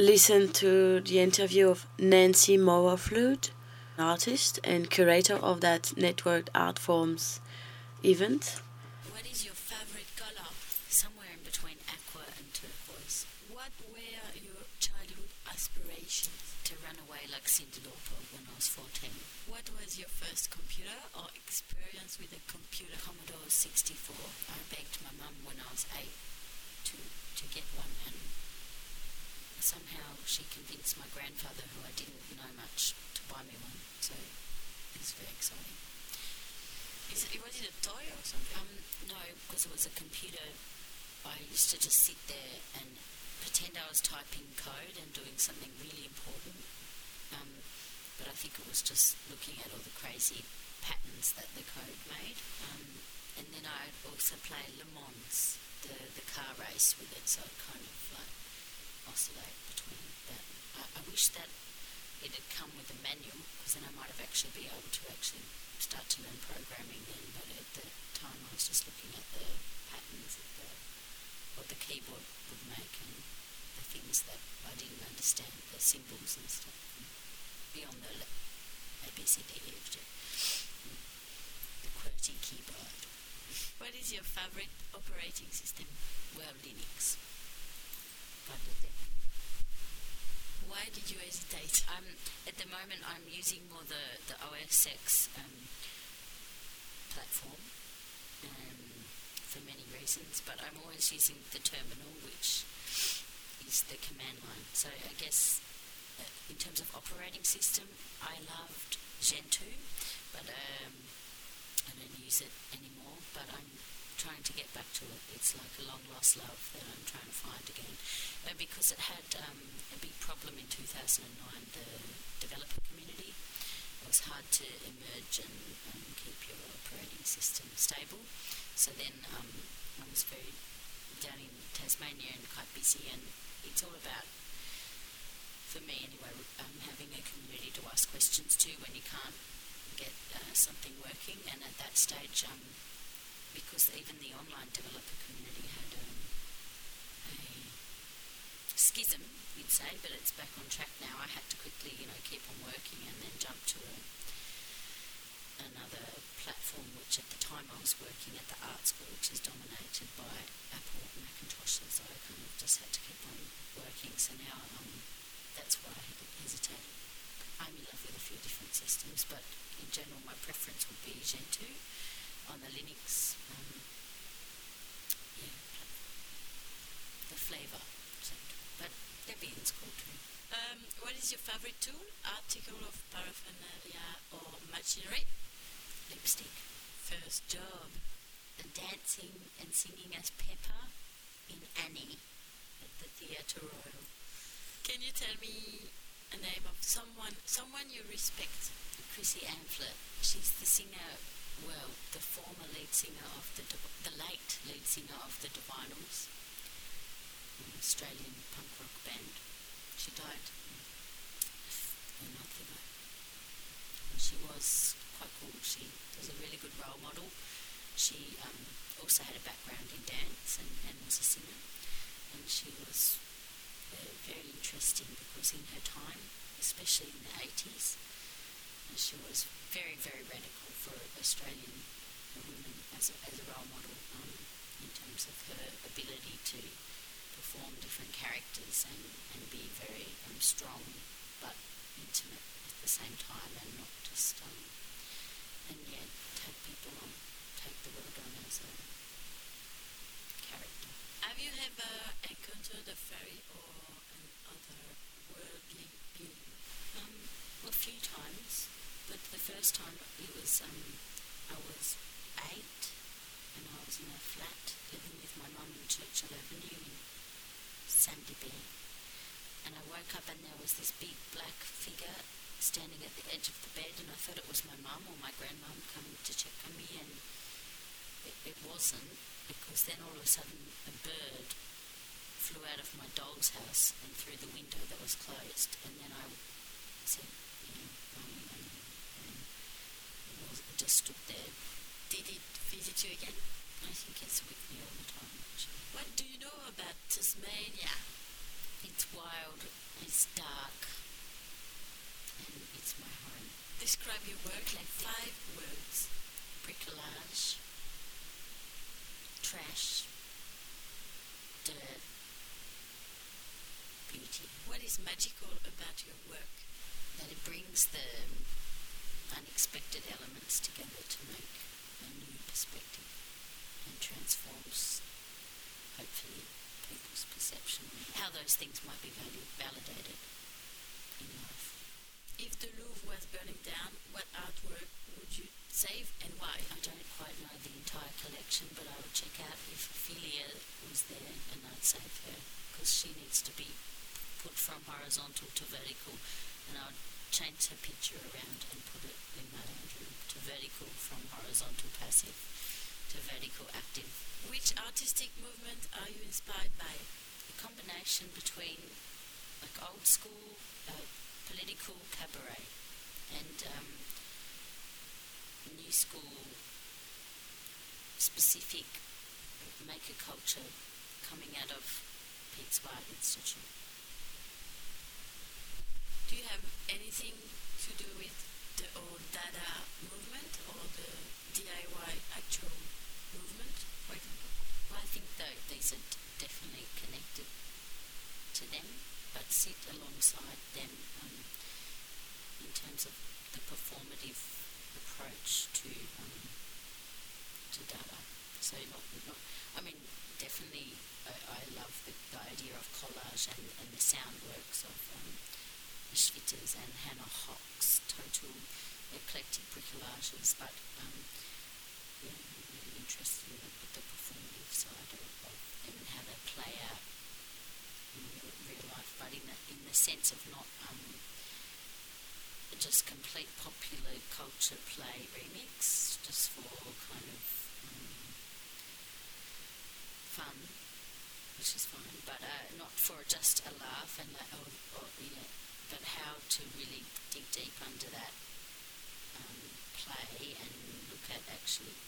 listen to the interview of Nancy Mauro-Flude, artist and curator of that networked art forms event. What is your favorite color? Somewhere in between aqua and turquoise. What were your childhood aspirations? To run away like Cyndi Lauper when I was 14. What was your first computer or experience with a computer? Commodore 64. I begged my mum when I was 8 to, to get one and somehow she convinced my grandfather, who I didn't know much, to buy me one. So it's very exciting. Is it, was it a toy or something? Um, no, because it was a computer. I used to just sit there and pretend I was typing code and doing something really important. Um, but I think it was just looking at all the crazy patterns that the code made. Um, and then I'd also play Le Mans, the, the car race with it, so it kind of oscillate between that. I, I wish that it had come with a manual, because then I might have actually been able to actually start to learn programming then, but at the time I was just looking at the patterns of the, what the keyboard would make and the things that I didn't understand, the symbols and stuff, beyond the A, B, C, D, E, F, G. The QWERTY keyboard. What is your favorite operating system? Well, Linux. Why did you hesitate? Um, at the moment, I'm using more the, the OS X um, platform um, for many reasons, but I'm always using the terminal, which is the command line. So I guess uh, in terms of operating system, I loved Gentoo, but um, I don't use it anymore. But I'm trying to get back to it. It's like a long lost love that I'm trying to find again. Uh, because it had um, a big problem in 2009, the developer community. It was hard to emerge and keep your operating system stable. So then um, I was very down in Tasmania and quite busy, and it's all about, for me anyway, um, having a community to ask questions to when you can't get uh, something working. And at that stage, um, because even the online developer community had um, a schism, you'd say, but it's back on track now. I had to quickly, you know, keep on working and then jump to a, another platform, which at the time I was working at the art school, which is dominated by Apple and Macintosh, so I kind of just had to keep on working. So now um, that's why I hesitated. I'm in love with a few different systems, but in general, my preference would be Gentoo on the Linux. The flavor, but Debian's cool too. Um, what is your favorite tool? Article of paraphernalia or machinery? Lipstick. First job. dancing and singing as Pepper in Annie at the Theatre Royal. Can you tell me a name of someone someone you respect? Chrissy Amphlett. She's the singer, well, the former lead singer the the late lead singer of the Divinyls, an Australian punk rock band. She died a month ago. She was quite cool. She was a really good role model. She um, also had a background in dance and, and was a singer. And she was uh, very interesting because in her time, especially in the 80s, uh, she was very, very radical for Australian women as a, as a role model um, in terms of her ability to perform different characters and, and be very um, strong but intimate at the same time and not just, um, and yet take people on, take the world on as a character. Have you ever encountered a fairy or another worldly being? Um, a few times, but the first time it was, um, I was eight and I was in a flat living with my mum in Churchill Avenue in Sandy Bay. And I woke up and there was this big black figure standing at the edge of the bed and I thought it was my mum or my grandmum coming to check on me and it, it wasn't because then all of a sudden a bird flew out of my doll's house and through the window that was closed and then I said, you know, mummy, and was, it just stood there. Did it visit you again? I think it's with me all the time. What do you know about Tasmania? It's wild It's dark, and it's my home. Describe your work like five words. Bricolage, trash, dirt, beauty. What is magical about your work? That it brings the unexpected elements together to make a new perspective and transforms, hopefully, people's perception of how those things might be validated in life. If the Louvre was burning down, what artwork would you save and why? I don't quite know the entire collection, but I would check out if Ophelia was there and I'd save her because she needs to be put from horizontal to vertical and I would change her picture around and put it in my own room to vertical from horizontal passive to vertical active. Which artistic movement are you inspired by? A combination between like old school uh, political cabaret and um, new school specific maker culture coming out of Piet Zwart Institute. Do you have anything to do with the old Dada movement or the DIY actual movement, for example? Well, I think though these are definitely connected to them, but sit alongside them um, in terms of the performative approach to um, to data. So not, not I mean, definitely I, I love the, the idea of collage and, and the sound works of um, Schwitters and Hannah Höch, total eclectic bricolages, but um, yeah, I'm really interested in the, the performative side of, of them and how they play out in real, life, but in the, in the sense of not um, just complete popular culture play remix, just for kind of um, fun, which is fine, but uh, not for just a laugh and like, or you know, but how to really dig deep under that um, play and look at actually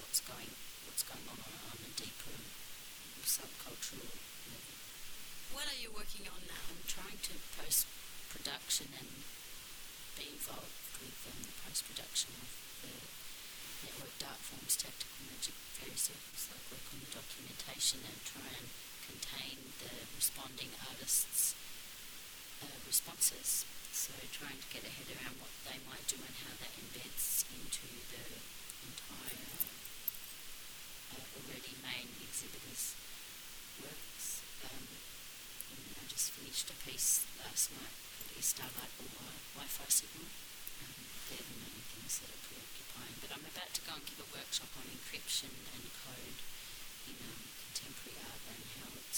what's going what's going on on, a deeper subcultural level. What are you working on now? I'm trying to post production and be involved with um, the post production of the networked art forms tactical magic fairy circles, like work on the documentation and try and contain the responding artists' uh, responses. So trying to get a head around what they might do and how that embeds into the entire uh, already main exhibitors' works. Um, I just finished a piece last night called Is Starlight or Wi- Wi-Fi Signal. Um, they're the main things that are preoccupying. But I'm about to go and give a workshop on encryption and code in um, contemporary art and how it's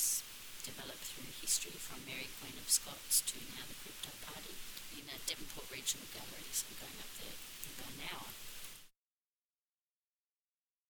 developed through history from Mary Queen of Scots to now the Crypto Party in a Devonport Regional Gallery. So I'm going up there in about an hour